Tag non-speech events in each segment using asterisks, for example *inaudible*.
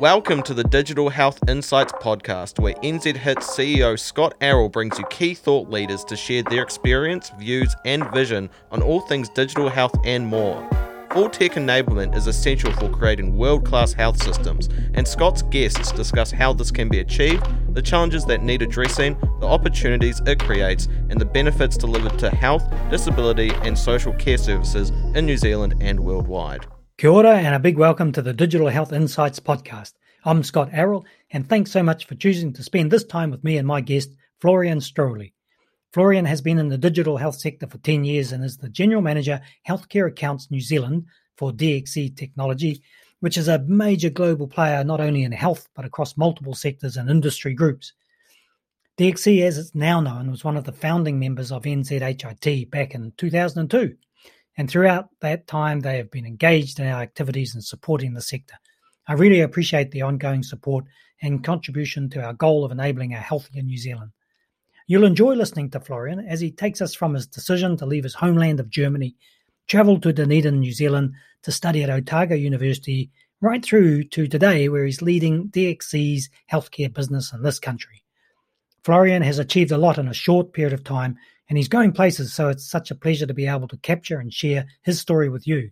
Welcome to the Digital Health Insights podcast, where NZ Hits CEO Scott Arrell brings you key thought leaders to share their experience, views, and vision on all things digital health and more. Full tech enablement is essential for creating world class health systems, and Scott's guests discuss how this can be achieved, the challenges that need addressing, the opportunities it creates, and the benefits delivered to health, disability, and social care services in New Zealand and worldwide. Kia ora and a big welcome to the Digital Health Insights podcast. I'm Scott Arrell, and thanks so much for choosing to spend this time with me and my guest, Florian Stroehle. Florian has been in the digital health sector for 10 years and is the General Manager, Healthcare Accounts New Zealand for DXC Technology, which is a major global player not only in health but across multiple sectors and industry groups. DXC, as it's now known, was one of the founding members of NZHIT back in 2002 and throughout that time, they have been engaged in our activities and supporting the sector. I really appreciate the ongoing support and contribution to our goal of enabling a healthier New Zealand. You'll enjoy listening to Florian as he takes us from his decision to leave his homeland of Germany, travel to Dunedin, New Zealand to study at Otago University, right through to today where he's leading DXC's healthcare business in this country. Florian has achieved a lot in a short period of time and he's going places, so it's such a pleasure to be able to capture and share his story with you.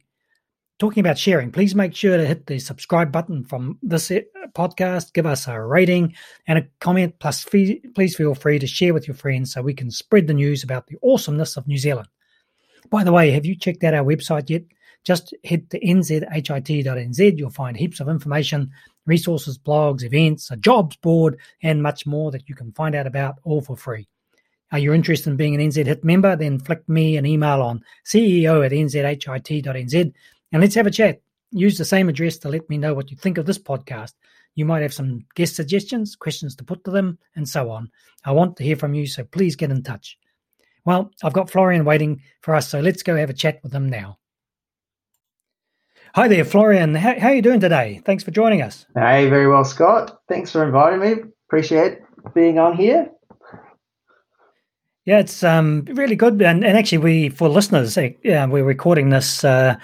Talking about sharing, please make sure to hit the subscribe button from this eh, podcast, give us a rating and a comment, plus please feel free to share with your friends so we can spread the news about the awesomeness of New Zealand. By the way, have you checked out our website yet? Just head to nzhit.nz. You'll find heaps of information, resources, blogs, events, a jobs board, and much more that you can find out about all for free. Are you interested in being an NZ Hit member? Then flick me an email on ceo at nzhit.nz and let's have a chat. Use the same address to let me know what you think of this podcast. You might have some guest suggestions, questions to put to them, and so on. I want to hear from you, so please get in touch. Well, I've got Florian waiting for us, so let's go have a chat with him now. Hi there, Florian. How, how are you doing today? Thanks for joining us. Hey, very well, Scott. Thanks for inviting me. Appreciate being on here. Yeah, it's um, really good. And, and actually, we for listeners, uh, we're recording this uh,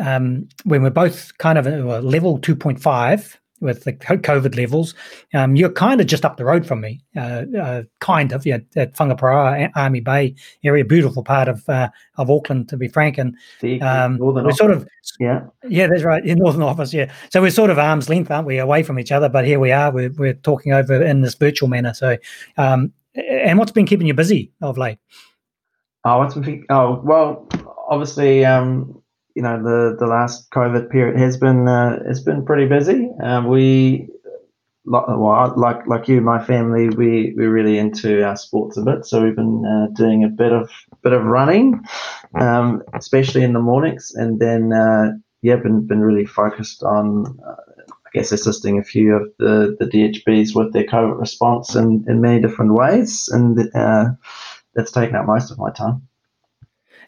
um, when we're both kind of uh, level 2.5 with the COVID levels. Um, you're kind of just up the road from me, uh, uh, kind of, yeah, at Whangaparāoa, Army Bay area, beautiful part of uh, of Auckland, to be frank. And um, we're sort of, yeah, yeah, that's right, in Northern Office, yeah. So we're sort of arm's length, aren't we, away from each other? But here we are, we're, we're talking over in this virtual manner. So um, and what's been keeping you busy of late? Oh, what's been oh well, obviously, um, you know the the last COVID period has been uh, has been pretty busy. Um, we well, like like you, my family, we we're really into our sports a bit, so we've been uh, doing a bit of bit of running, um, especially in the mornings, and then uh, yeah, been been really focused on uh, guess, assisting a few of the, the DHBs with their COVID response in, in many different ways. And uh, that's taken up most of my time.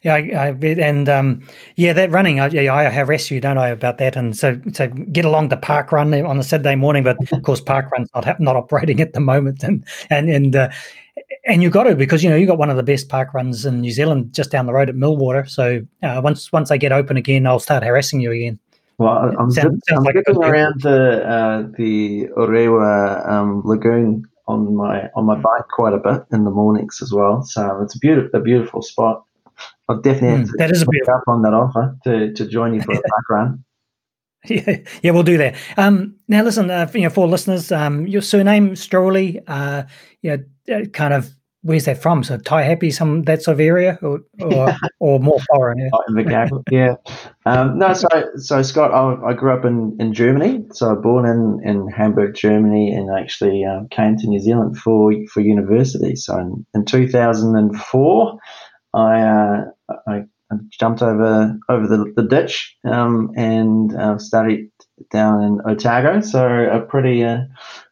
Yeah, I, I and um, yeah, that running, I, I harass you, don't I, about that? And so, so get along the park run on a Saturday morning, but of course, park run's not not operating at the moment, and and and uh, and you got to because you know you got one of the best park runs in New Zealand just down the road at Millwater. So uh, once once they get open again, I'll start harassing you again. Well, I'm, sounds, I'm like around the uh, the Orewa um, lagoon on my on my bike quite a bit in the mornings as well. So it's a beautiful a beautiful spot. I'll definitely mm, that is a bit up on that offer to, to join you for a bike *laughs* run. Yeah, yeah, we'll do that. Um, now, listen, uh, you know, for listeners, um, your surname Stroehle, uh, you know, uh, kind of where's that from? So Thai happy, some that sort of area, or or, or more foreign? Yeah. yeah. Um, no, so so Scott, I, I, grew up in, in Germany. So I was born in, in Hamburg, Germany, and actually um, came to New Zealand for for university. So in, in 2004, I, uh, I jumped over over the, the ditch um, and uh, studied down in Otago. So a pretty uh,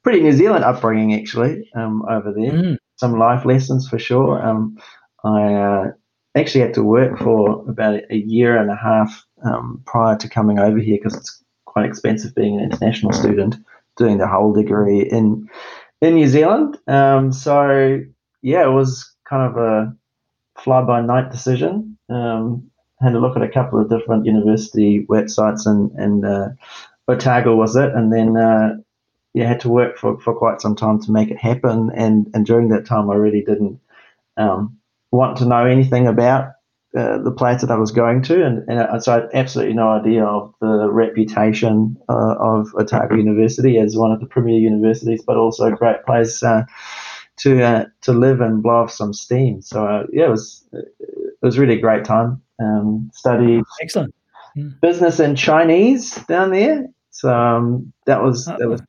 pretty New Zealand upbringing actually um, over there. Mm some life lessons for sure. Um, I uh, actually had to work for about a year and a half um, prior to coming over here because it's quite expensive being an international student doing the whole degree in in New Zealand. Um, so yeah, it was kind of a fly by night decision. Um, had to look at a couple of different university websites and and uh, Otago was it, and then uh, yeah, had to work for, for quite some time to make it happen. And, and during that time, I really didn't um, want to know anything about uh, the place that I was going to. And, and so I had absolutely no idea of the reputation uh, of Otago University as one of the premier universities, but also a great place uh, to uh, to live and blow off some steam. So uh, yeah, it was it was really a great time. Um, studied excellent mm. business and Chinese down there. So um, that was that was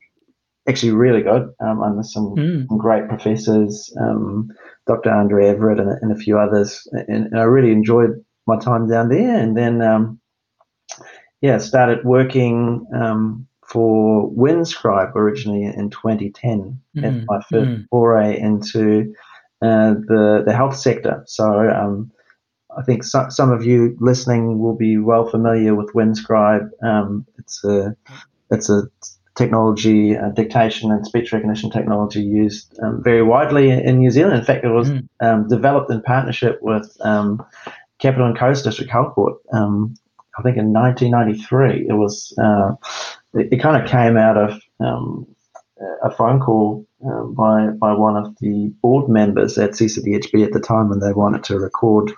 actually really good um, under some, mm. some, great professors, um, Dr. Andre Everett and, and, a few others. And, and, I really enjoyed my time down there. And then, um, yeah, started working um, for Winscribe originally in 2010 mm. as my first mm. foray into uh, the, the health sector. So um, I think so, some of you listening will be well familiar with Winscribe. Um, it's a it's a technology, uh, dictation and speech recognition technology used um, very widely in New Zealand. In fact, it was mm. um, developed in partnership with um, Capital and Coast District Health Board. Um, I think in 1993, it was. Uh, it, it kind of came out of um, a phone call uh, by by one of the board members at CCDHB at the time, when they wanted to record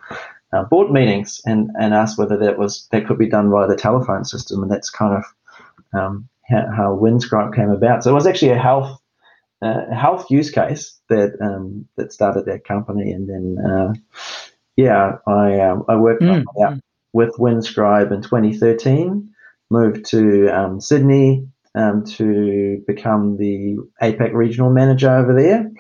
uh, board meetings and and asked whether that was that could be done via the telephone system, and that's kind of um, how, how Winscribe came about. So it was actually a health uh, health use case that um, that started that company, and then uh, yeah, I um, I worked mm. out with Winscribe in 2013. Moved to um, Sydney um, to become the APAC regional manager over there,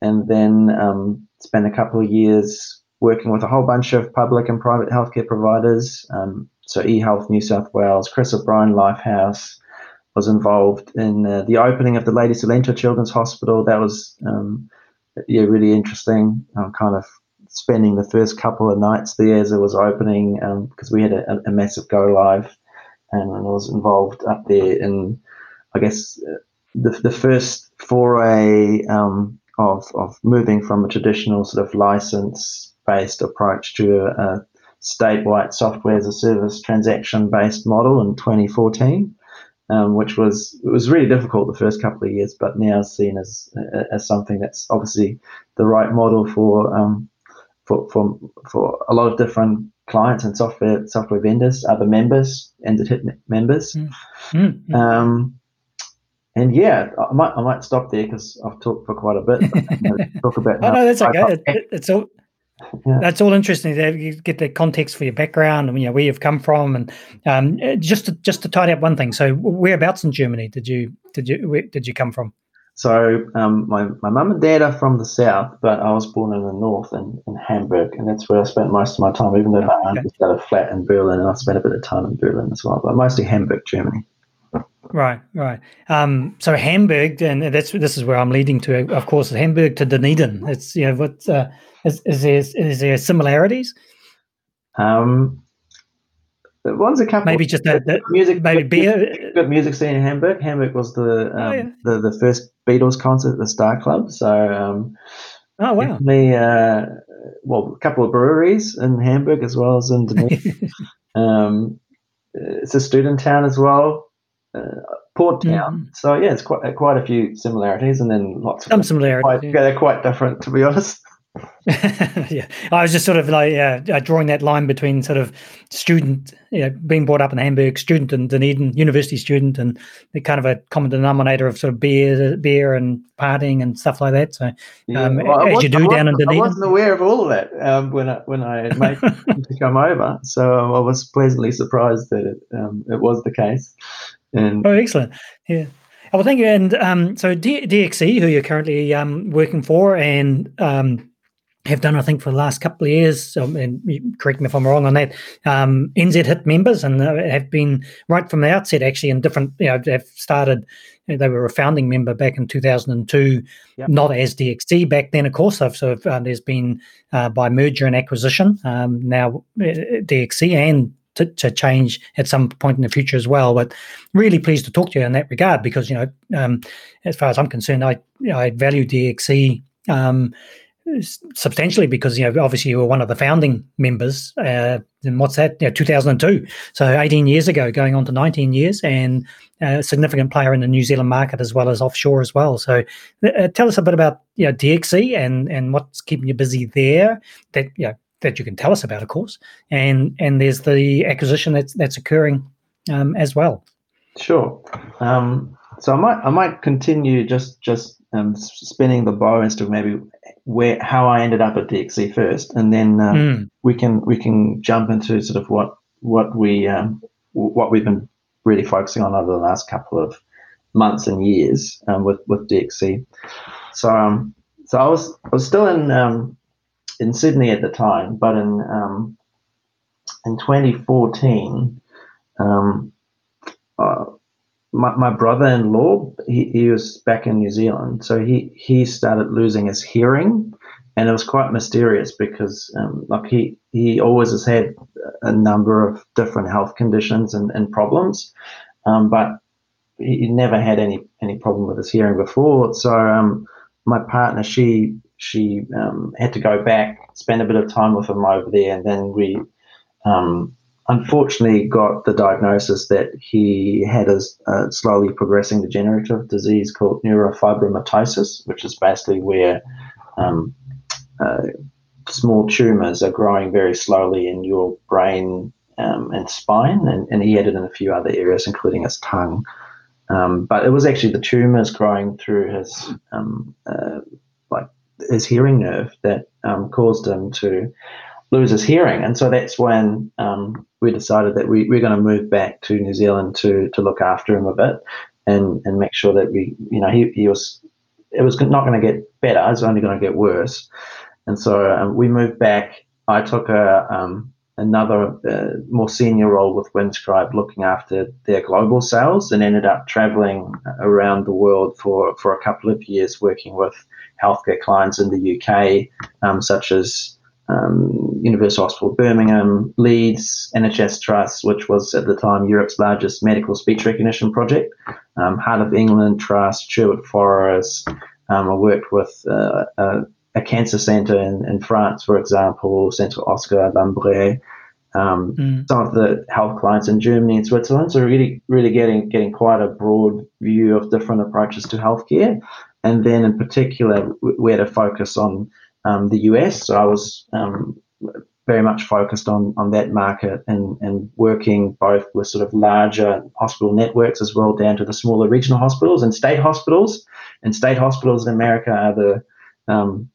and then um, spent a couple of years working with a whole bunch of public and private healthcare providers. Um, so eHealth New South Wales, Chris O'Brien Lifehouse, was involved in uh, the opening of the Lady Cilento Children's Hospital. That was um, yeah really interesting. Um, kind of spending the first couple of nights there as it was opening because um, we had a, a, massive go live, and I was involved up there in I guess uh, the the first foray um, of of moving from a traditional sort of license based approach to a, a statewide software as a service transaction based model in 2014 um, which was it was really difficult the first couple of years, but now seen as as something that's obviously the right model for um, for, for for a lot of different clients and software software vendors, other members, and the hit members. Mm-hmm. Um, and yeah, I might I might stop there because I've talked for quite a bit. *laughs* talk about. oh no, that's okay. It, it's all yeah. That's all interesting. You get the context for your background and you know where you've come from, and um, just to, just to tidy up one thing. So, whereabouts in Germany did you did you where did you come from? So, um, my my mum and dad are from the south, but I was born in the north in, in Hamburg, and that's where I spent most of my time. Even though my aunt okay. got a flat in Berlin, and I spent a bit of time in Berlin as well, but mostly Hamburg, Germany. Right, right. Um, so Hamburg, and that's this is where I'm leading to. Of course, Hamburg to Dunedin. It's you know what uh, is, is there is there similarities? Um, one's a couple. Maybe just that, music. Maybe beer. Good music scene in Hamburg. Hamburg was the oh, um, oh, yeah. the the first Beatles concert at the Star Club. So. Um, oh wow. Me, uh, well, a couple of breweries in Hamburg as well as in Dunedin. *laughs* um, it's a student town as well. Uh, port town. Mm. So yeah, it's quite quite a few similarities, and then lots of similarities. Quite, yeah. They're quite different, to be honest. *laughs* *laughs* yeah, I was just sort of like uh, drawing that line between sort of student, you know, being brought up in Hamburg, student in Dunedin, university student, and the kind of a common denominator of sort of beer, beer and partying and stuff like that. So, um, well, as you do down in Dunedin, I wasn't aware of all of that um, when I when I made *laughs* to come over, so I was pleasantly surprised that it, um, it was the case. And oh, excellent! Yeah. Well, thank you. And um, so D- DXC, who you're currently um, working for, and um, have done, I think, for the last couple of years, um, and correct me if I'm wrong on that, um, NZ Hit members and uh, have been right from the outset actually in different, you know, have started, you know, they were a founding member back in 2002, yep. not as DXC back then, of course. So, so uh, there's been uh, by merger and acquisition um, now uh, DXC and to, to, change at some point in the future as well. But really pleased to talk to you in that regard because, you know, um, as far as I'm concerned, I, I value DXC. Um, substantially because you know obviously you were one of the founding members uh, and what's that you know, 2002 so 18 years ago going on to 19 years and a significant player in the New Zealand market as well as offshore as well so uh, tell us a bit about you know DXC and and what's keeping you busy there that you know, that you can tell us about of course and and there's the acquisition that's that's occurring um, as well sure um, so I might I might continue just just um, spinning the bow as to maybe where how I ended up at DXC first, and then um, mm. we can we can jump into sort of what what we um, what we've been really focusing on over the last couple of months and years um, with with DXC. So um, so I was I was still in um, in Sydney at the time, but in um, in 2014. Um, uh, my, my brother-in-law he, he was back in new zealand so he he started losing his hearing and it was quite mysterious because um, like he he always has had a number of different health conditions and, and problems um, but he never had any any problem with his hearing before so um, my partner she she um, had to go back spend a bit of time with him over there and then we um, unfortunately got the diagnosis that he had a, slowly progressing degenerative disease called neurofibromatosis, which is basically where um, uh, small tumors are growing very slowly in your brain um, and spine, and, and, he had it in a few other areas, including his tongue. Um, but it was actually the tumors growing through his um, uh, his hearing nerve that um, caused him to lose his hearing. And so that's when um, we decided that we, we're going to move back to New Zealand to, to look after him a bit and, and make sure that we, you know, he, he was, it was not going to get better, it was only going to get worse. And so um, we moved back. I took a, um, another uh, more senior role with Winscribe looking after their global sales and ended up traveling around the world for, for a couple of years working with healthcare clients in the UK, um, such as um, University Hospital Birmingham, Leeds, NHS Trust, which was at the time Europe's largest medical speech recognition project, um, Heart of England Trust, Sherwood Forest. Um, I worked with uh, a, a, cancer centre in, in, France, for example, Centre Oscar Lambret. Um, mm. Some of the health clients in Germany and Switzerland, so really, really getting getting quite a broad view of different approaches to healthcare, and then in particular, we had a focus on um, the US. So I was um, very much focused on on that market and and working both with sort of larger hospital networks as well down to the smaller regional hospitals and state hospitals. And state hospitals in America are the um,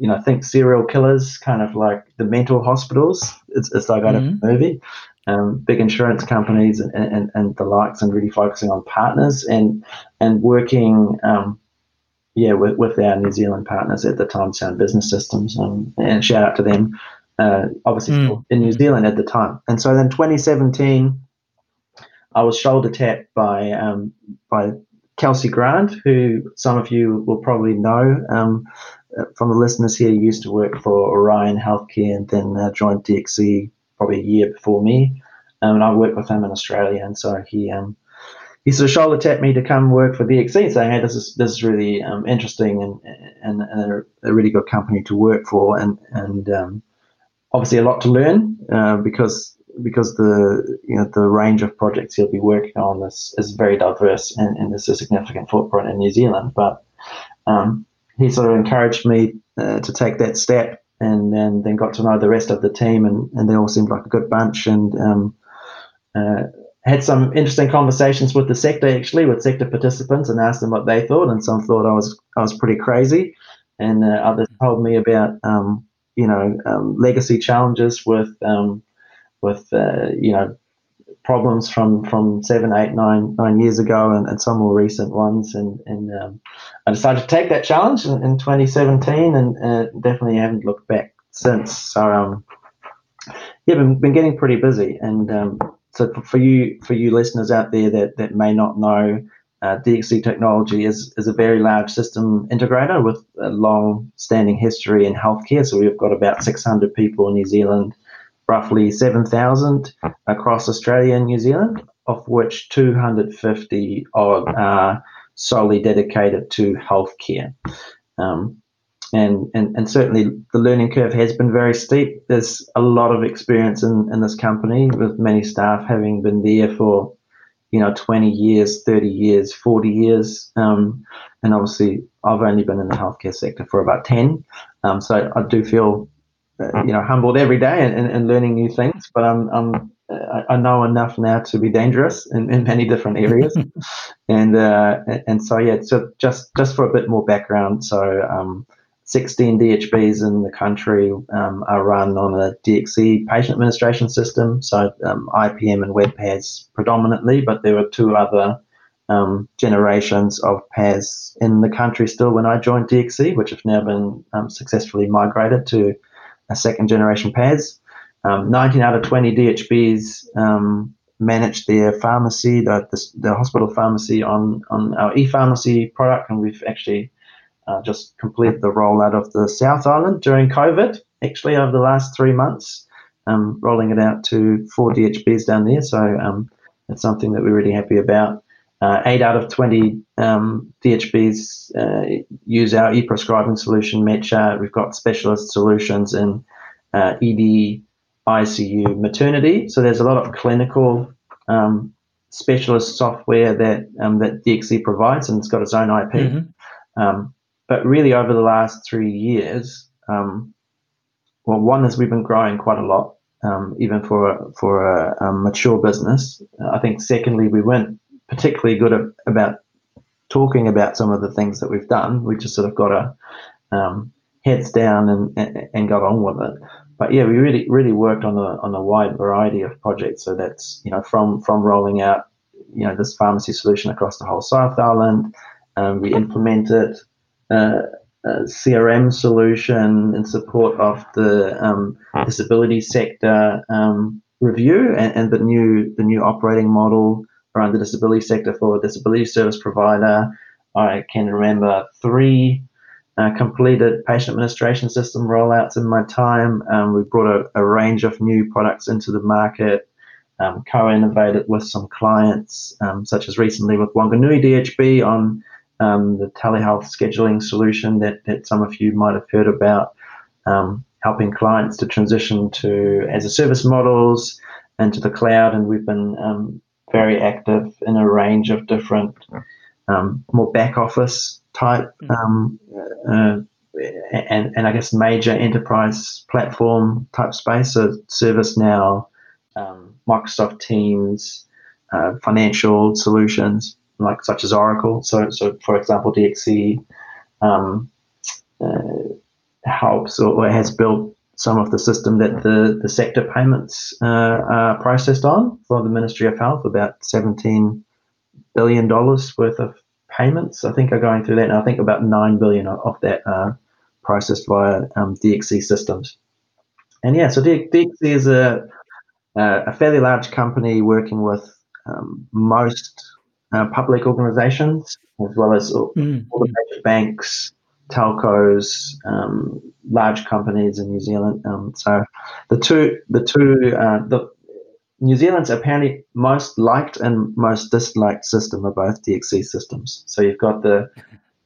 you know, think serial killers, kind of like the mental hospitals. It's, it's like mm-hmm. a movie. Um, big insurance companies and, and, and the likes, and really focusing on partners and and working um, yeah, with, with our New Zealand partners at the time, Sound Business Systems, um, and shout out to them. Uh, obviously, mm. in New Zealand at the time, and so then 2017, I was shoulder tapped by um, by Kelsey Grant, who some of you will probably know um, from the listeners here. Used to work for Orion Healthcare and then uh, joined DXC probably a year before me. Um, and I worked with him in Australia, and so he um, he sort of shoulder tapped me to come work for DXC, saying, "Hey, this is this is really um, interesting and and, and a, a, really good company to work for, and and um, obviously a lot to learn uh, because because the you know the range of projects he'll be working on is, is very diverse and, and there's a significant footprint in New Zealand. But um, he sort of encouraged me uh, to take that step, and, and then got to know the rest of the team, and, and they all seemed like a good bunch, and um, uh, had some interesting conversations with the sector actually with sector participants and asked them what they thought and some thought I was I was pretty crazy and uh, others told me about um, you know um, legacy challenges with um, with uh, you know problems from from seven eight nine nine years ago and, and some more recent ones. And and um, I decided to take that challenge in, in 2017 and uh, definitely haven't looked back since. So um yeah been, been getting pretty busy. And um, so for you for you listeners out there that, that may not know, uh, DXC Technology is, is a very large system integrator with a long standing history in healthcare. So we've got about 600 people in New Zealand, roughly 7,000 across Australia and New Zealand, of which 250 odd are solely dedicated to healthcare. Um, and, and, and certainly the learning curve has been very steep. There's a lot of experience in, in this company with many staff having been there for, you know, 20 years, 30 years, 40 years. Um, and obviously, I've only been in the healthcare sector for about 10. Um, so I do feel, uh, you know, humbled every day and, and, and learning new things, but I'm, I'm I, know enough now to be dangerous in, in many different *laughs* areas, and uh, and so yeah. So just just for a bit more background, so um, 16 DHBs in the country um, are run on a DXC patient administration system, so um, IPM and web PAS predominantly, but there were two other um, generations of PAS in the country still when I joined DXC, which have now been um, successfully migrated to second generation PAS. Um, 19 out of 20 DHBs um, manage their pharmacy, the, the, the hospital pharmacy on, on our e-pharmacy product, and we've actually uh, just completed the rollout of the South Island during COVID, actually, over the last three months, um, rolling it out to four DHBs down there. So um, it's something that we're really happy about. Uh, eight out of 20 um, DHBs uh, use our e prescribing solution, MedChart. We've got specialist solutions in uh, ED, ICU, maternity. So there's a lot of clinical um, specialist software that um, that DXC provides, and it's got its own IP. Mm-hmm. Um, but really, over the last three years, um, well, one is we've been growing quite a lot, um, even for a, for a, a mature business. I think, secondly, we weren't particularly good at, about talking about some of the things that we've done. We just sort of got our um, heads down and, and, and got on with it. But yeah, we really really worked on a on a wide variety of projects. So that's you know from from rolling out you know this pharmacy solution across the whole South Island. Um, we implemented uh, CRM solution in support of the um, disability sector um, review and, and, the new the new operating model around the disability sector for a disability service provider. I can remember three uh, completed patient administration system rollouts in my time. Um, we brought a, a, range of new products into the market, um, co-innovated with some clients, um, such as recently with Wanganui DHB on um, the telehealth scheduling solution that, that some of you might have heard about, um, helping clients to transition to as a service models and to the cloud. And we've been um, very active in a range of different, um, more back office type mm. um, uh, and, and I guess major enterprise platform type space. So ServiceNow, um, Microsoft Teams, uh, financial solutions like such as Oracle. So, so for example, DXC um, uh, helps or, or, has built some of the system that the, the sector payments uh, are processed on for the Ministry of Health, about $17 billion worth of payments. I think are going through that, and I think about $9 billion of that are processed via um, DXC systems. And yeah, so DXC is a, a fairly large company working with um, most uh, public organisations, as well as all, mm. all the major banks, telcos, um, large companies in New Zealand. Um, so the two, the two, uh, the New Zealand's apparently most liked and most disliked system are both DXC systems. So you've got the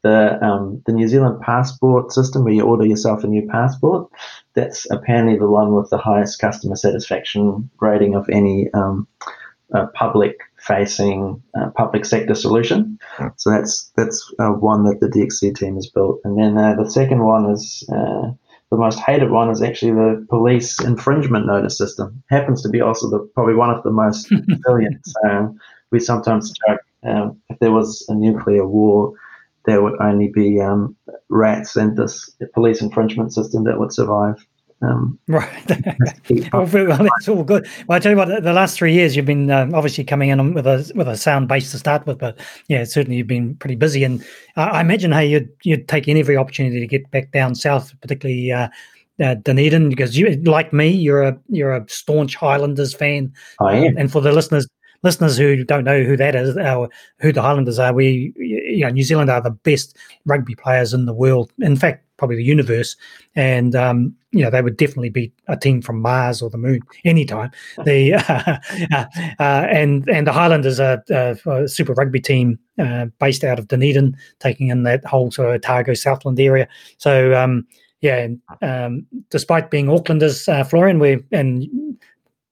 the um, the New Zealand passport system where you order yourself a new passport. That's apparently the one with the highest customer satisfaction rating of any um, uh, public facing uh, public sector solution. So that's that's uh, one that the DXC team has built. And then uh, the second one is uh, the most hated one is actually the police infringement notice system. Happens to be also the probably one of the most *laughs* resilient. so we sometimes joke um, if there was a nuclear war, there would only be um, rats and this police infringement system that would survive. Um, right. *laughs* well, that's all good. Well, I tell you what, the last three years you've been um, obviously coming in with a with a sound base to start with, but yeah, certainly you've been pretty busy. And uh, I imagine, hey, you'd you'd take every opportunity to get back down south, particularly uh, uh, Dunedin, because you, like me, you're a you're a staunch Highlanders fan. I am. and for the listeners listeners who don't know who that is, or who the Highlanders are, we you know New Zealand are the best rugby players in the world. In fact probably the universe, and um, you know they would definitely beat a team from Mars or the Moon anytime. *laughs* The *laughs* uh, uh, and and the Highlanders are a Super Rugby team uh, based out of Dunedin, taking in that whole sort of Otago Southland area. So um, yeah, um, despite being Aucklanders, uh, Florian, we and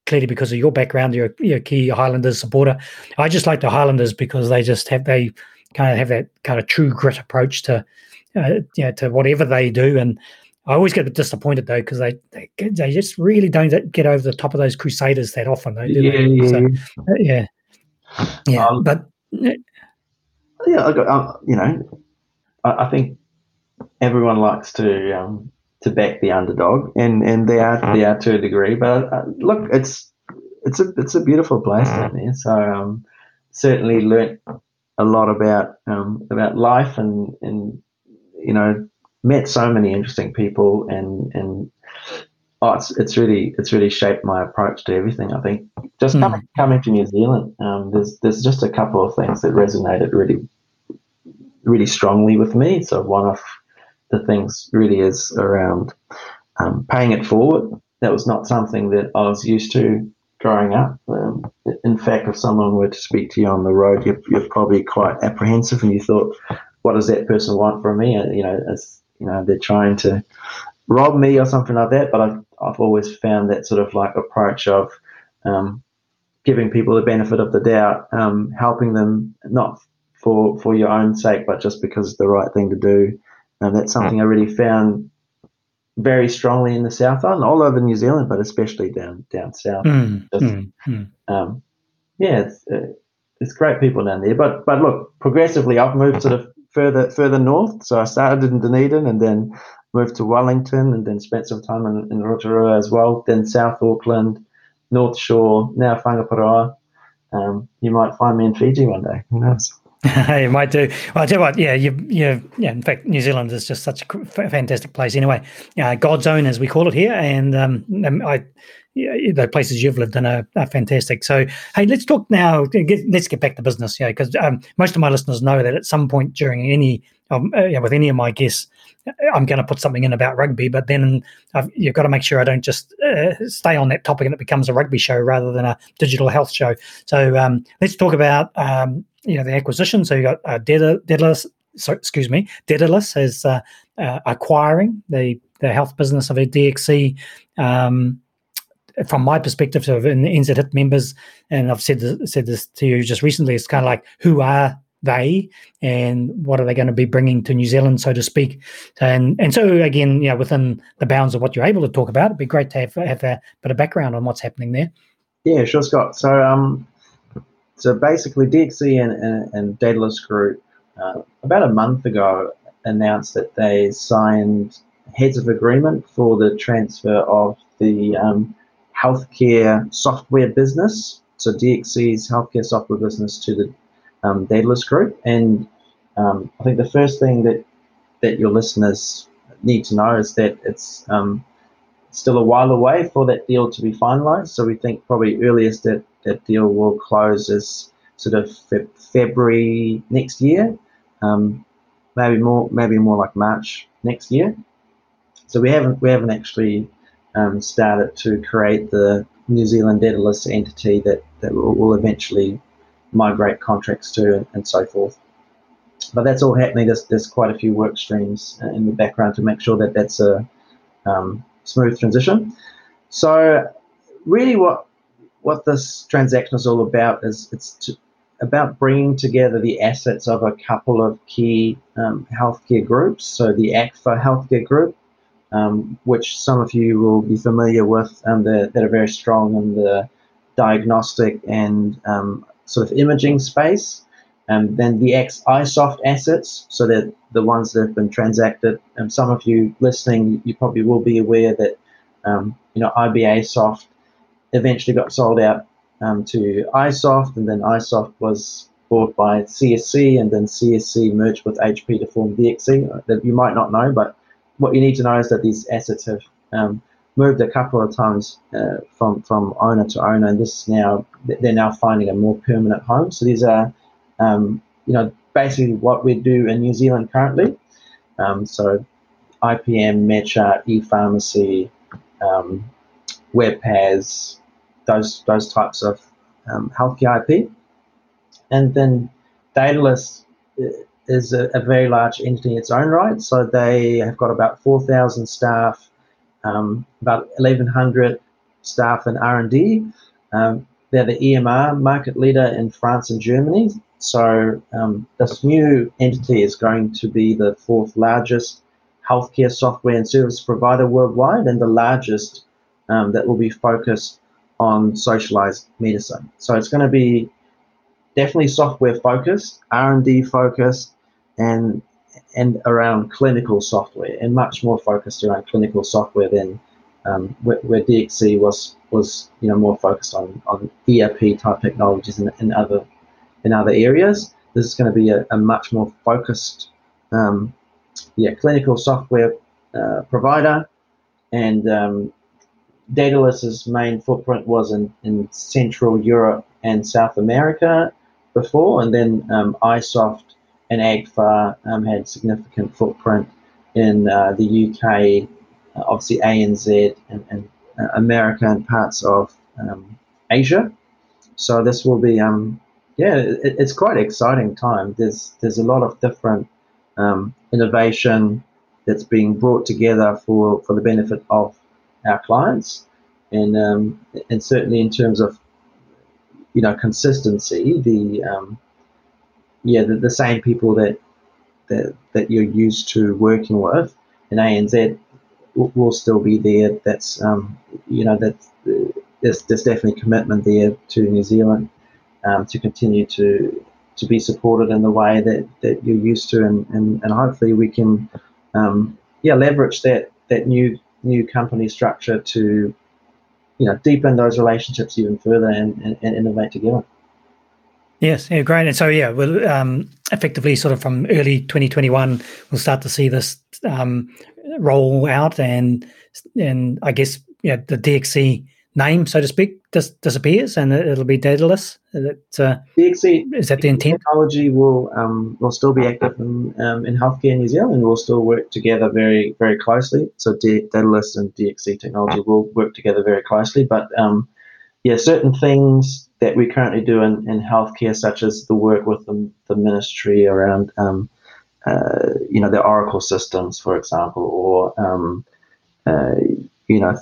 clearly because of your background, you're, you're a key Highlanders supporter. I just like the Highlanders because they just have they kind of have that kind of true grit approach to uh, you know, to whatever they do. And I always get disappointed though because they, they they just really don't get over the top of those Crusaders that often. Though, do yeah, so, yeah, yeah. Um, but yeah, I got, um, you know, I, I, think everyone likes to um, to back the underdog, and and they are they are to a degree. But uh, look, it's it's a it's a beautiful place down there. So um, certainly learnt a lot about um, about life and and you know met so many interesting people and and oh, it's it's really it's really shaped my approach to everything. I think just mm. coming coming to New Zealand, um, there's there's just a couple of things that resonated really really strongly with me. So one of the things really is around um, paying it forward. That was not something that I was used to growing up. Um, in fact, if someone were to speak to you on the road, you're, you're, probably quite apprehensive, and you thought, "What does that person want from me?" You know, as you know, they're trying to rob me or something like that. But I've, I've always found that sort of like approach of um, giving people the benefit of the doubt, um, helping them not for for your own sake, but just because it's the right thing to do. And that's something I really found very strongly in the South Island, all over New Zealand, but especially down down south. Mm, Just, mm, mm. Um, yeah, it's uh, it's great people down there. But but look, progressively, I've moved sort of further further north. So I started in Dunedin and then moved to Wellington and then spent some time in, in Rotorua as well. Then South Auckland, North Shore, now Whangaparoa. Um, you might find me in Fiji one day. Who knows? You might do. Well, I tell you what, yeah, you, you, yeah. In fact, New Zealand is just such a fantastic place. Anyway, uh, God's own, as we call it here, and um, um, I, yeah, the places you've lived in are, are, fantastic. So, hey, let's talk now. Get, let's get back to business, yeah, because um, most of my listeners know that at some point during any, um, uh, with any of my guests, I'm going to put something in about rugby, but then I've, you've got to make sure I don't just uh, stay on that topic and it becomes a rugby show rather than a digital health show. So um, let's talk about um, you know the acquisition. So you got uh, Dedalus, excuse me, Dedalus is uh, uh, acquiring the the health business of a DXC. Um, from my perspective, so in NZ Hit members, and I've said this, said this to you just recently. It's kind of like who are they and what are they going to be bringing to New Zealand, so to speak. And and so again, you know, within the bounds of what you're able to talk about, it'd be great to have have a bit of background on what's happening there. Yeah, sure, Scott. So um, so basically, DXC and, and, and Dedalus Group uh, about a month ago announced that they signed heads of agreement for the transfer of the um, healthcare software business. So DXC's healthcare software business to the um, Dedalus Group. And um, I think the first thing that, that your listeners need to know is that it's um, still a while away for that deal to be finalized. So we think probably earliest that that deal will close is sort of fe- February next year, um, maybe more, maybe more like March next year. So we haven't we haven't actually um, started to create the New Zealand Dedalus entity that that will, will eventually migrate contracts to and, and, so forth. But that's all happening. There's, there's quite a few work streams uh, in the background to make sure that that's a um, smooth transition. So really, what what this transaction is all about is it's to, about bringing together the assets of a couple of key um, healthcare groups. So the Agfa Healthcare Group, um, which some of you will be familiar with, um, that are very strong in the diagnostic and um, sort of imaging space. And then the ex iSoft assets, so that the ones that have been transacted. And some of you listening, you probably will be aware that um, you know IBA Soft eventually got sold out um, to iSoft, and then iSoft was bought by CSC, and then CSC merged with HP to form. Uh, that you might not know, but what you need to know is that these assets have um, moved a couple of times uh, from from owner to owner, and this is now they're now finding a more permanent home. So these are, um, you know, basically what we do in New Zealand currently. Um, so IPM, MedChart, ePharmacy, um, WebPAS, those those types of um, healthcare IP, and then Dedalus is a, a, very large entity in its own right. So they have got about four thousand staff, um, about eleven hundred staff in R and D. Um, they're the EMR market leader in France and Germany. So um, this new entity is going to be the fourth largest healthcare software and service provider worldwide, and the largest um, that will be focused on socialized medicine. So it's going to be definitely software focused, R and D focused, and and around clinical software, and much more focused around clinical software than um, where, where, DXC was was you know more focused on, on ERP type technologies and, in other in other areas. This is going to be a, a much more focused um, yeah clinical software uh, provider, and um, Dedalus's main footprint was in, in Central Europe and South America before, and then um, iSoft and Agfa um, had significant footprint in uh, the UK, uh, obviously ANZ and, and uh, America and parts of um, Asia. So this will be, um, yeah, it, it's quite exciting time. There's there's a lot of different um, innovation that's being brought together for, for the benefit of our clients, and um, and certainly in terms of you know consistency, the um, yeah the, the same people that that that you're used to working with in ANZ will, still be there. That's um, you know that there's there's definitely commitment there to New Zealand um, to continue to to be supported in the way that, that you're used to, and, and, and hopefully we can um, yeah leverage that that new new company structure to you know deepen those relationships even further and, and, and innovate together. Yes, yeah, great. And so, yeah, we'll um, effectively sort of from early 2021, we'll start to see this um, roll out, and and I guess yeah, the DXC name, so to speak, dis- disappears, and it'll be Dedalus. That uh, DXC is that the intent? Technology will um, will still be active in, um, in healthcare in New Zealand. We'll still work together very very closely. So D- Dedalus and DXC Technology will work together very closely. But um, yeah, certain things that we currently do in, in healthcare, such as the work with the, the ministry around um, uh, you know the Oracle systems, for example, or um, uh, you know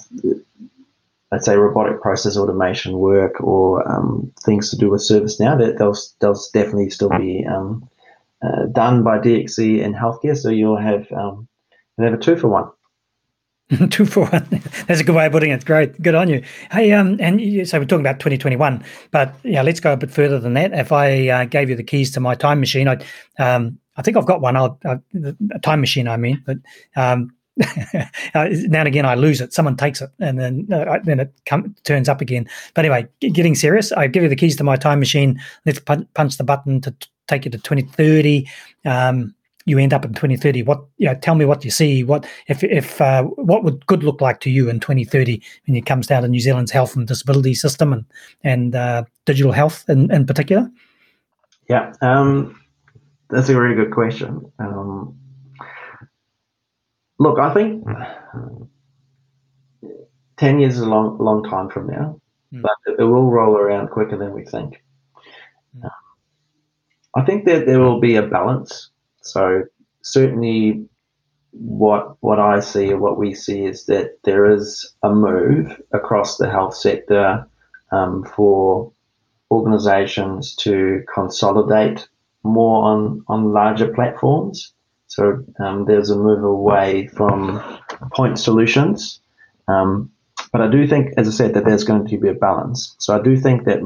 let's say robotic process automation work or um, things to do with ServiceNow, that they'll, they'll definitely still be um, uh, done by DXC in healthcare. So you'll have um, you'll have a two for one. *laughs* two for one. *laughs* That's a good way of putting it. Great, good on you. Hey, um, and you, so we're talking about 2021, but yeah, let's go a bit further than that. If I uh, gave you the keys to my time machine, I, um, I think I've got one. I'll, uh, a time machine, I mean, but um, *laughs* now and again I lose it. Someone takes it, and then uh, then it come, turns up again. But anyway, getting serious, I give you the keys to my time machine. Let's punch the button to t- take you to 2030. Um, you end up in 2030. What you know, tell me what you see. What if if uh, what would good look like to you in 2030 when it comes down to New Zealand's health and disability system and and uh, digital health in, in particular? Yeah, um, that's a very good question. Um, Look, I think ten years is a long, long time from now, mm. but it, will roll around quicker than we think. Mm. I think that there will be a balance. So certainly, what what I see or what we see is that there is a move across the health sector um, for organisations to consolidate more on on larger platforms so um, there's a move away from point solutions. Um, but I do think, as I said, that there's going to be a balance. So I do think that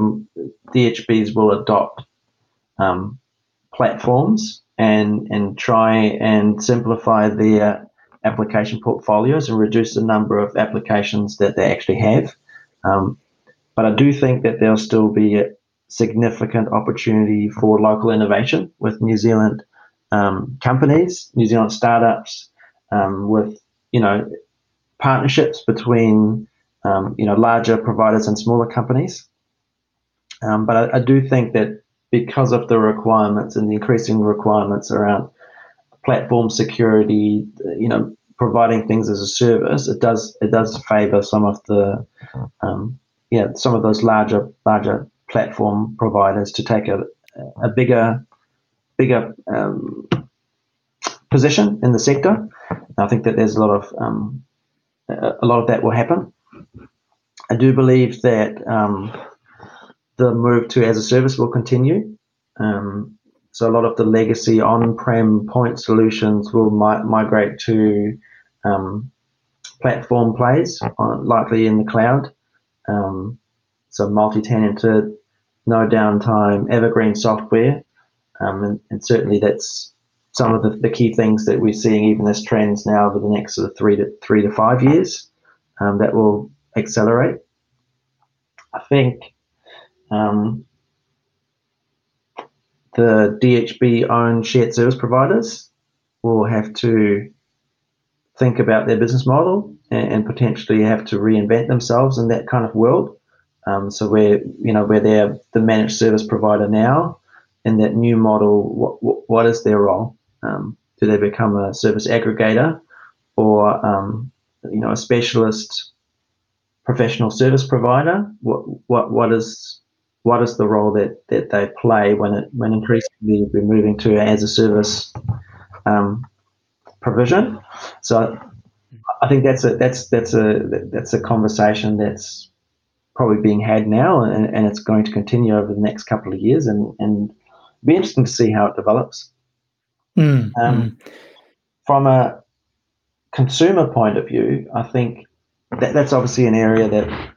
DHBs will adopt um, platforms and and try and simplify their application portfolios and reduce the number of applications that they actually have. Um, but I do think that there'll still be a significant opportunity for local innovation with New Zealand um, companies, New Zealand startups, um, with you know partnerships between um, you know larger providers and smaller companies. Um, but I, I, do think that because of the requirements and the increasing requirements around platform security, you know, providing things as a service, it does it does favour some of the um, yeah some of those larger larger platform providers to take a, a bigger bigger um, position in the sector. I think that there's a lot of um, a lot of that will happen. I do believe that um, the move to as a service will continue. Um, so a lot of the legacy on-prem point solutions will mi- migrate to um, platform plays, on, likely in the cloud. Um, so multi-tenanted, no downtime, evergreen software, um, and, and, certainly that's some of the, the, key things that we're seeing even as trends now over the next sort of three to three to five years um, that will accelerate. I think um, the DHB owned shared service providers will have to think about their business model and, and potentially have to reinvent themselves in that kind of world. Um, so where you know where they're the managed service provider now, in that new model, what what, what is their role? Um, do they become a service aggregator, or um, you know a specialist professional service provider? What what what is what is the role that, that they play when it when increasingly we're moving to as a service um, provision? So I think that's a that's that's a that's a conversation that's probably being had now, and, and it's going to continue over the next couple of years, and and be interesting to see how it develops. Mm, um, mm. From a consumer point of view, I think that, that's obviously an area that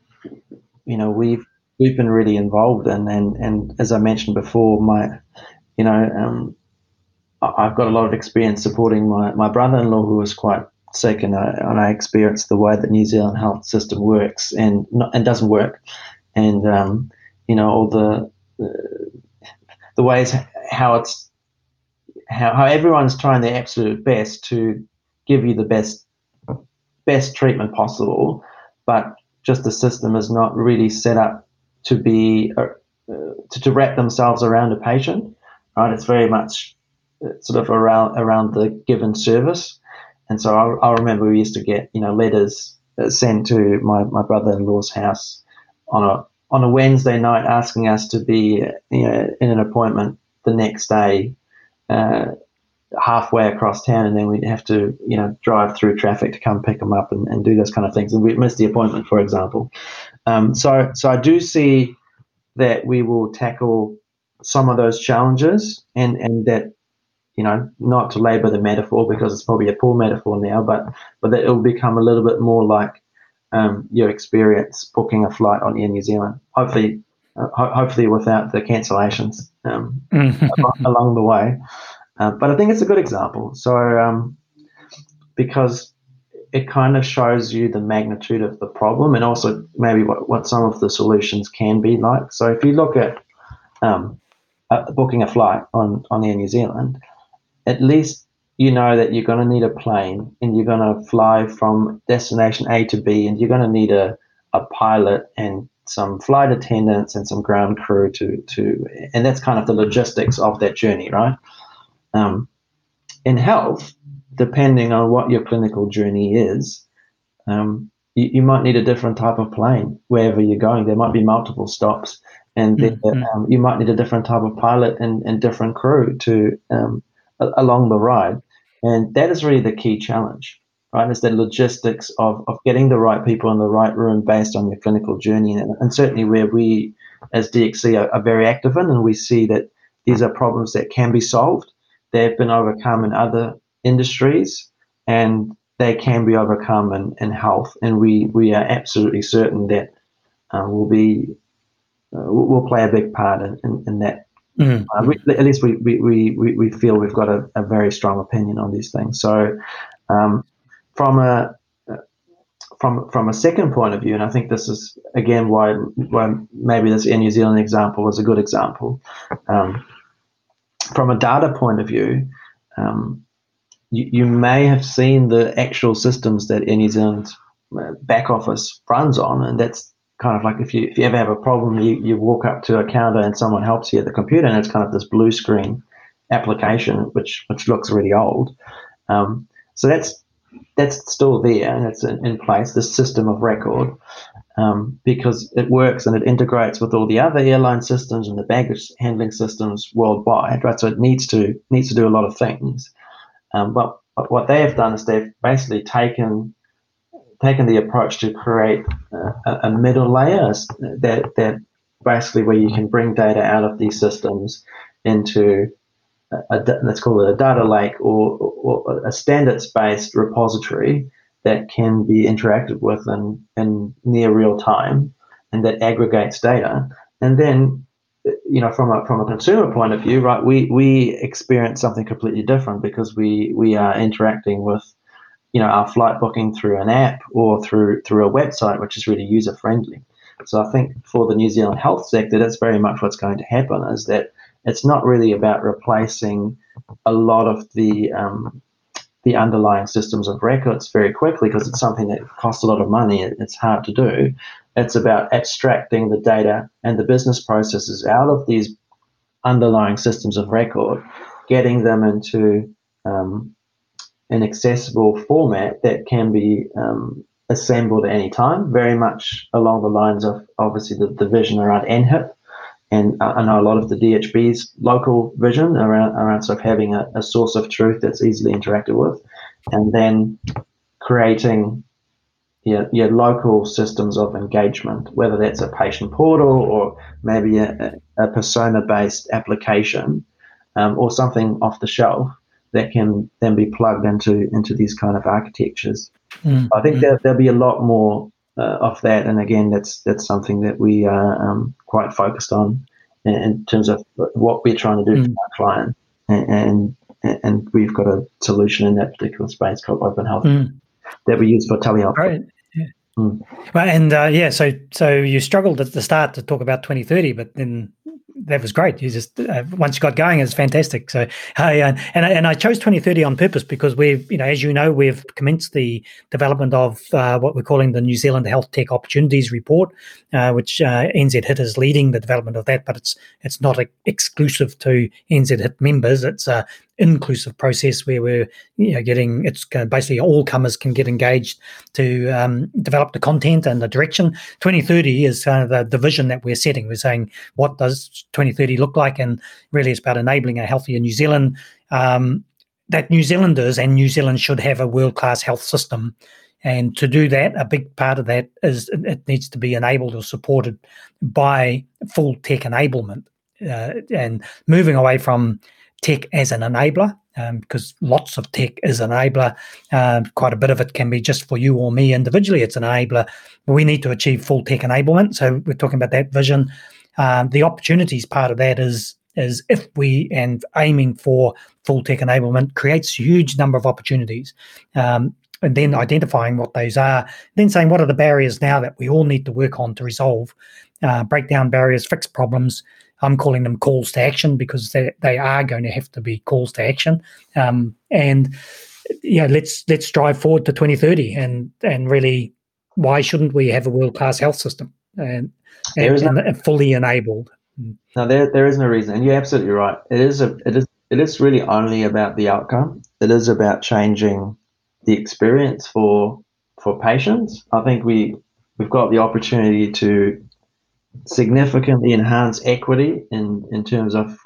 you know we've we've been really involved in, and and as I mentioned before, my you know um, I've got a lot of experience supporting my, my brother-in-law who was quite sick, and I, and I experienced the way that New Zealand health system works and not, and doesn't work, and um, you know all the, the the ways how it's how, how everyone's trying their absolute best to give you the best best treatment possible, but just the system is not really set up to be uh, to, to wrap themselves around a patient. Right, it's very much uh, sort of around around the given service, and so I, I remember we used to get you know letters uh, sent to my, my brother-in-law's house on a on a Wednesday night asking us to be you know, in an appointment the next day uh, halfway across town, and then we'd have to, you know, drive through traffic to come pick them up and, and do those kind of things. And we'd miss the appointment, for example. Um, so, so I do see that we will tackle some of those challenges, and and that, you know, not to labour the metaphor because it's probably a poor metaphor now, but but that it will become a little bit more like um, your experience booking a flight on Air New Zealand. Hopefully, uh, ho- hopefully without the cancellations um, *laughs* along the way. Uh, but I think it's a good example. So, um, because it kind of shows you the magnitude of the problem and also maybe what, what some of the solutions can be like. So, if you look at um, uh, booking a flight on, on Air New Zealand, at least you know that you're going to need a plane and you're going to fly from destination A to B and you're going to need a, a pilot and some flight attendants and some ground crew to, to and that's kind of the logistics of that journey, right? Um, in health, depending on what your clinical journey is, um, you, you, might need a different type of plane wherever you're going. There might be multiple stops, and mm-hmm. um, you might need a different type of pilot and, and different crew to um, along the ride. And that is really the key challenge, right? Is the logistics of, of getting the right people in the right room based on your clinical journey, and, and certainly where we as DXC are, are very active in, and we see that these are problems that can be solved they've been overcome in other industries and they can be overcome in, in health. And we, we are absolutely certain that uh, we'll be uh, will play a big part in, in, in that. Mm-hmm. Uh, we, at least we, we, we, we feel we've got a, a very strong opinion on these things. So, um, from a from from a second point of view, and I think this is again why why maybe this Air New Zealand example was a good example. Um, from a data point of view, um, you, you, may have seen the actual systems that Air New Zealand uh, back office runs on, and that's kind of like if you if you ever have a problem, you, you walk up to a counter and someone helps you at the computer, and it's kind of this blue screen application which which looks really old. Um, so that's that's still there and it's in, in place. This system of record um, because it works and it integrates with all the other airline systems and the baggage handling systems worldwide, right? So it needs to needs to do a lot of things. Um, but, but what they have done is they've basically taken taken the approach to create a, middle layer that that basically where you can bring data out of these systems into a, a, let's call it a data lake or, or a standards based repository that can be interacted with in, in near real time and that aggregates data. And then, you know, from a, from a consumer point of view, right, we, we experience something completely different because we, we are interacting with, you know, our flight booking through an app or through, through a website, which is really user friendly. So I think for the New Zealand health sector, that's very much what's going to happen is that it's not really about replacing a lot of the um, the underlying systems of records very quickly because it's something that costs a lot of money. It's hard to do. It's about abstracting the data and the business processes out of these underlying systems of record, getting them into um, an accessible format that can be um, assembled at any time, very much along the lines of obviously the, the vision around NHIP and I know a lot of the DHB's local vision around, around sort of having a, a source of truth that's easily interacted with, and then creating your, your local systems of engagement, whether that's a patient portal or maybe a, a persona based application um, or something off the shelf that can then be plugged into into these kind of architectures. Mm, I think mm. there, there'll be a lot more uh, of that. And again, that's that's something that we are um, quite focused on in, in, terms of what we're trying to do mm. for our client. And, and, and we've got a solution in that particular space called Open Health mm. that we use for telehealth. Right. Yeah. Mm. Well, and uh, yeah, so so you struggled at the start to talk about 2030, but then that was great. You just uh, once you got going, it's fantastic. So, hey, uh, and and I chose 2030 on purpose because we've, you know, as you know, we've commenced the development of uh, what we're calling the New Zealand Health Tech Opportunities Report, uh, which uh, NZ HIT is leading the development of that. But it's it's not a, exclusive to NZ HIT members. It's inclusive process where we're you know getting it's basically all comers can get engaged to um, develop the content and the direction. 2030 is kind of the, the vision that we're setting. We're saying what does 2030 look like? And really it's about enabling a healthier new zealand um, that new zealanders and new zealand should have a world-class health system. And to do that, a big part of that is it needs to be enabled or supported by full tech enablement. Uh, and moving away from tech as an enabler um, because lots of tech is enabler. Uh, quite a bit of it can be just for you or me individually. It's an enabler. We need to achieve full tech enablement. So we're talking about that vision. Um, the opportunities part of that is is if we and aiming for full tech enablement creates huge number of opportunities. Um, and then identifying what those are, then saying what are the barriers now that we all need to work on to resolve, uh, break down barriers, fix problems, I'm calling them calls to action because they, they are going to have to be calls to action. Um, and yeah, let's let's drive forward to 2030 and and really, why shouldn't we have a world class health system and, and, no, and, fully enabled? No, there there is no reason, and you're absolutely right. It is a it is it is really only about the outcome. It is about changing the experience for for patients. I think we we've got the opportunity to significantly enhance equity in, in terms of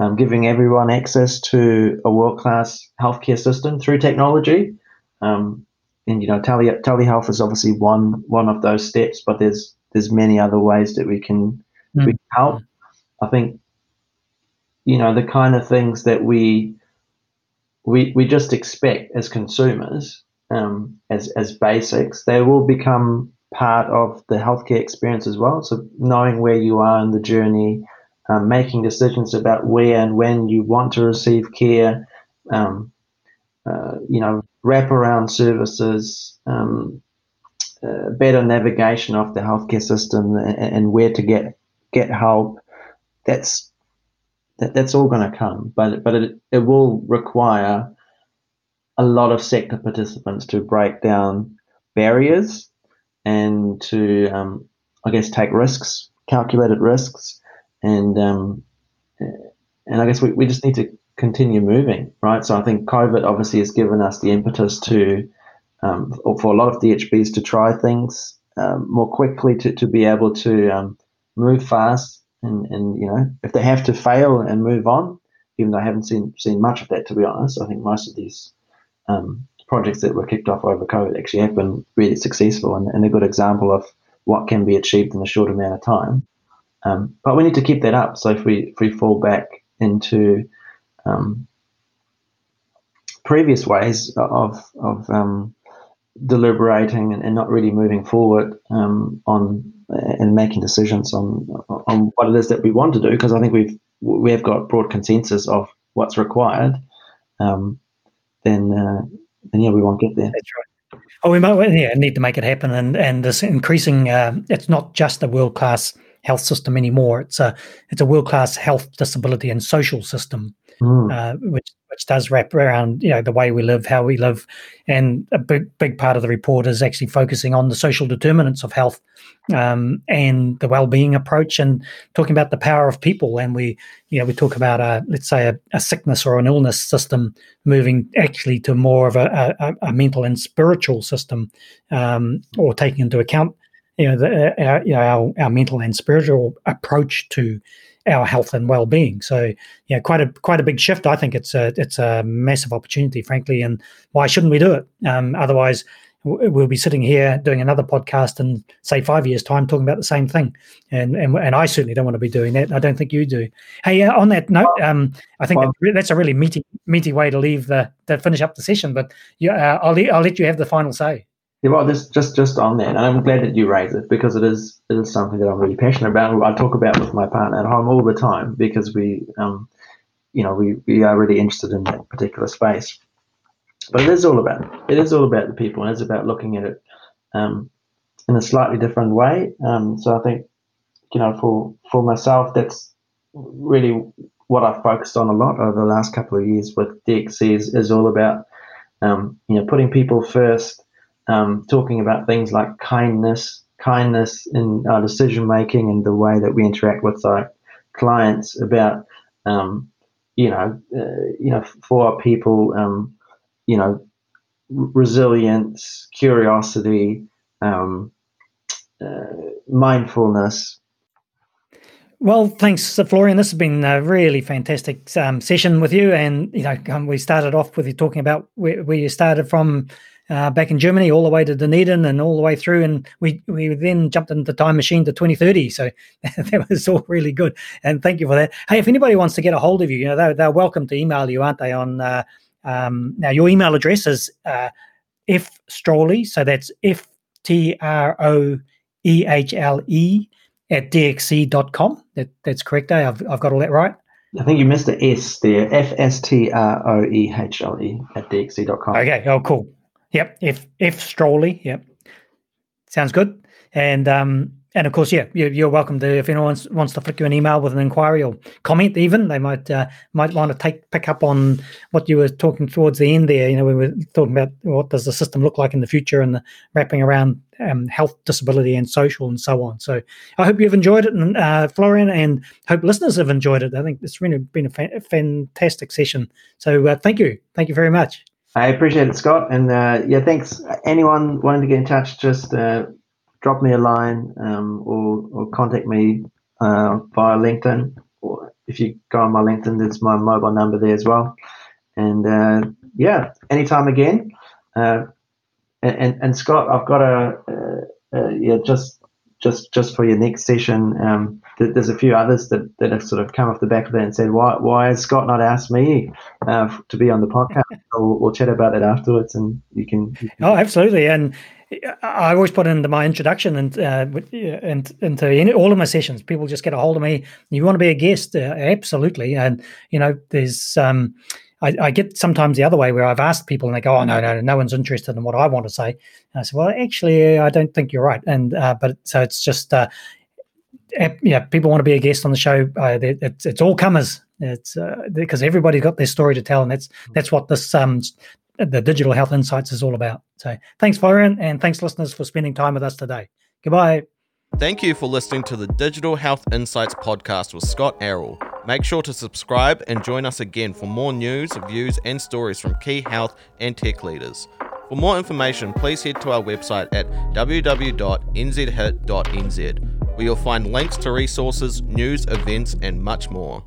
um, giving everyone access to a world class healthcare system through technology. Um, and you know, tele telehealth is obviously one one of those steps, but there's there's many other ways that we can, mm. we can help. I think you know the kind of things that we we we just expect as consumers um, as as basics, they will become part of the healthcare experience as well. So knowing where you are in the journey, um, making decisions about where and when you want to receive care, um, uh, you know, wraparound services, um, uh, better navigation of the healthcare system, and, and, where to get get help. That's that, that's all going to come, but but it it will require a lot of sector participants to break down barriers and to, um, I guess, take risks, calculated risks, and um, and I guess we, we just need to continue moving, right? So I think COVID obviously has given us the impetus to um, for a lot of DHBs to try things um, more quickly to, to be able to um, move fast and, and you know if they have to fail and move on, even though I haven't seen seen much of that to be honest. I think most of these um, projects that were kicked off over COVID actually have been really successful and, and, a good example of what can be achieved in a short amount of time. Um, but we need to keep that up. So if we if we fall back into um, previous ways of of um, deliberating and, and, not really moving forward um, on and making decisions on on what it is that we want to do because I think we've we have got broad consensus of what's required. Um, then uh, then yeah, we won't get there. That's right. Oh, we might yeah, need to make it happen, and and this increasing. Uh, it's not just a world class health system anymore. It's a it's a world class health, disability, and social system, mm. uh, which which does wrap around you know the way we live, how we live, and a big big part of the report is actually focusing on the social determinants of health um, and the well-being approach, and talking about the power of people. And we you know we talk about a let's say a, a sickness or an illness system moving actually to more of a, a, a mental and spiritual system, um, or taking into account you know, the, our, you know our, our mental and spiritual approach to our health and well-being. So, yeah, quite a quite a big shift. I think it's a it's a massive opportunity, frankly. And why shouldn't we do it? Um, otherwise, we'll be sitting here doing another podcast in say five years' time talking about the same thing. And and, and I certainly don't want to be doing that. I don't think you do. Hey, uh, on that note, um, I think well, that's a really meaty meaty way to leave the to finish up the session. But yeah, uh, I'll I'll let you have the final say. Yeah, well, this just just on that, and I'm glad that you raise it because it is it is something that I'm really passionate about. I talk about with my partner at home all the time because we, um, you know, we we are really interested in that particular space. But it is all about it is all about the people, and it's about looking at it um, in a slightly different way. Um, so I think, you know, for for myself, that's really what I've focused on a lot over the last couple of years with DXC is, is all about, um, you know, putting people first um, talking about things like kindness, kindness in our decision making and the way that we interact with our clients. About um, you know, uh, you know, for our people, um, you know, resilience, curiosity, um, uh, mindfulness. Well, thanks, Florian. This has been a really fantastic um, session with you. And, you know, um, we started off with you talking about where, where you started from uh, back in Germany, all the way to Dunedin and all the way through. And we we then jumped into the time machine to 2030. So *laughs* that was all really good. And thank you for that. Hey, if anybody wants to get a hold of you, you know, they're, they're welcome to email you, aren't they? On uh, um, now, your email address is uh, f. So that's f t r o e h l e at dxc.com. That, that's correct. Eh? I've, I've got all that right. I think you missed the S there. F S T R O E H L E at dxc.com. Okay. Oh, cool. Yep. If if Stroehle. Yep. Sounds good. And um and of course, yeah, you're, welcome to if anyone wants, wants to flick you an email with an inquiry or comment. Even they might uh, might want to take pick up on what you were talking towards the end there. You know, we were talking about what does the system look like in the future and the wrapping around um, health, disability, and social, and so on. So I hope you've enjoyed it, and uh, Florian, and hope listeners have enjoyed it. I think it's really been a, fa- fantastic session. So uh, thank you, thank you very much. I appreciate it, Scott. And uh, yeah, thanks. Anyone wanting to get in touch, just uh, drop me a line um, or, or contact me uh, via LinkedIn. Or if you go on my LinkedIn, there's my mobile number there as well. And uh, yeah, anytime again. Uh, and, and Scott, I've got a uh, yeah just just just for your next session. Um, there's a few others that, that have sort of come off the back of that and said, why, why has Scott not asked me uh, to be on the podcast? *laughs* we'll, we'll, chat about that afterwards and you can, you can, Oh, absolutely. And I always put into my introduction and, uh, and into all of my sessions, people just get a hold of me. You want to be a guest? Uh, absolutely. And, you know, there's, um, I, I, get sometimes the other way where I've asked people and they go, "Oh no, no, no one's interested in what I want to say." And I said, "Well, actually, I don't think you're right." And uh, but so it's just uh, yeah, people want to be a guest on the show. Uh, it's, it's all comers. It's uh, because everybody's got their story to tell, and that's that's what this um the digital health insights is all about. So thanks, Florian, and thanks, listeners, for spending time with us today. Goodbye. Thank you for listening to the Digital Health Insights podcast with Scott Arrol. Make sure to subscribe and join us again for more news, views, and stories from key health and tech leaders. For more information, please head to our website at www.nzhit.nz, where you'll find links to resources, news, events, and much more.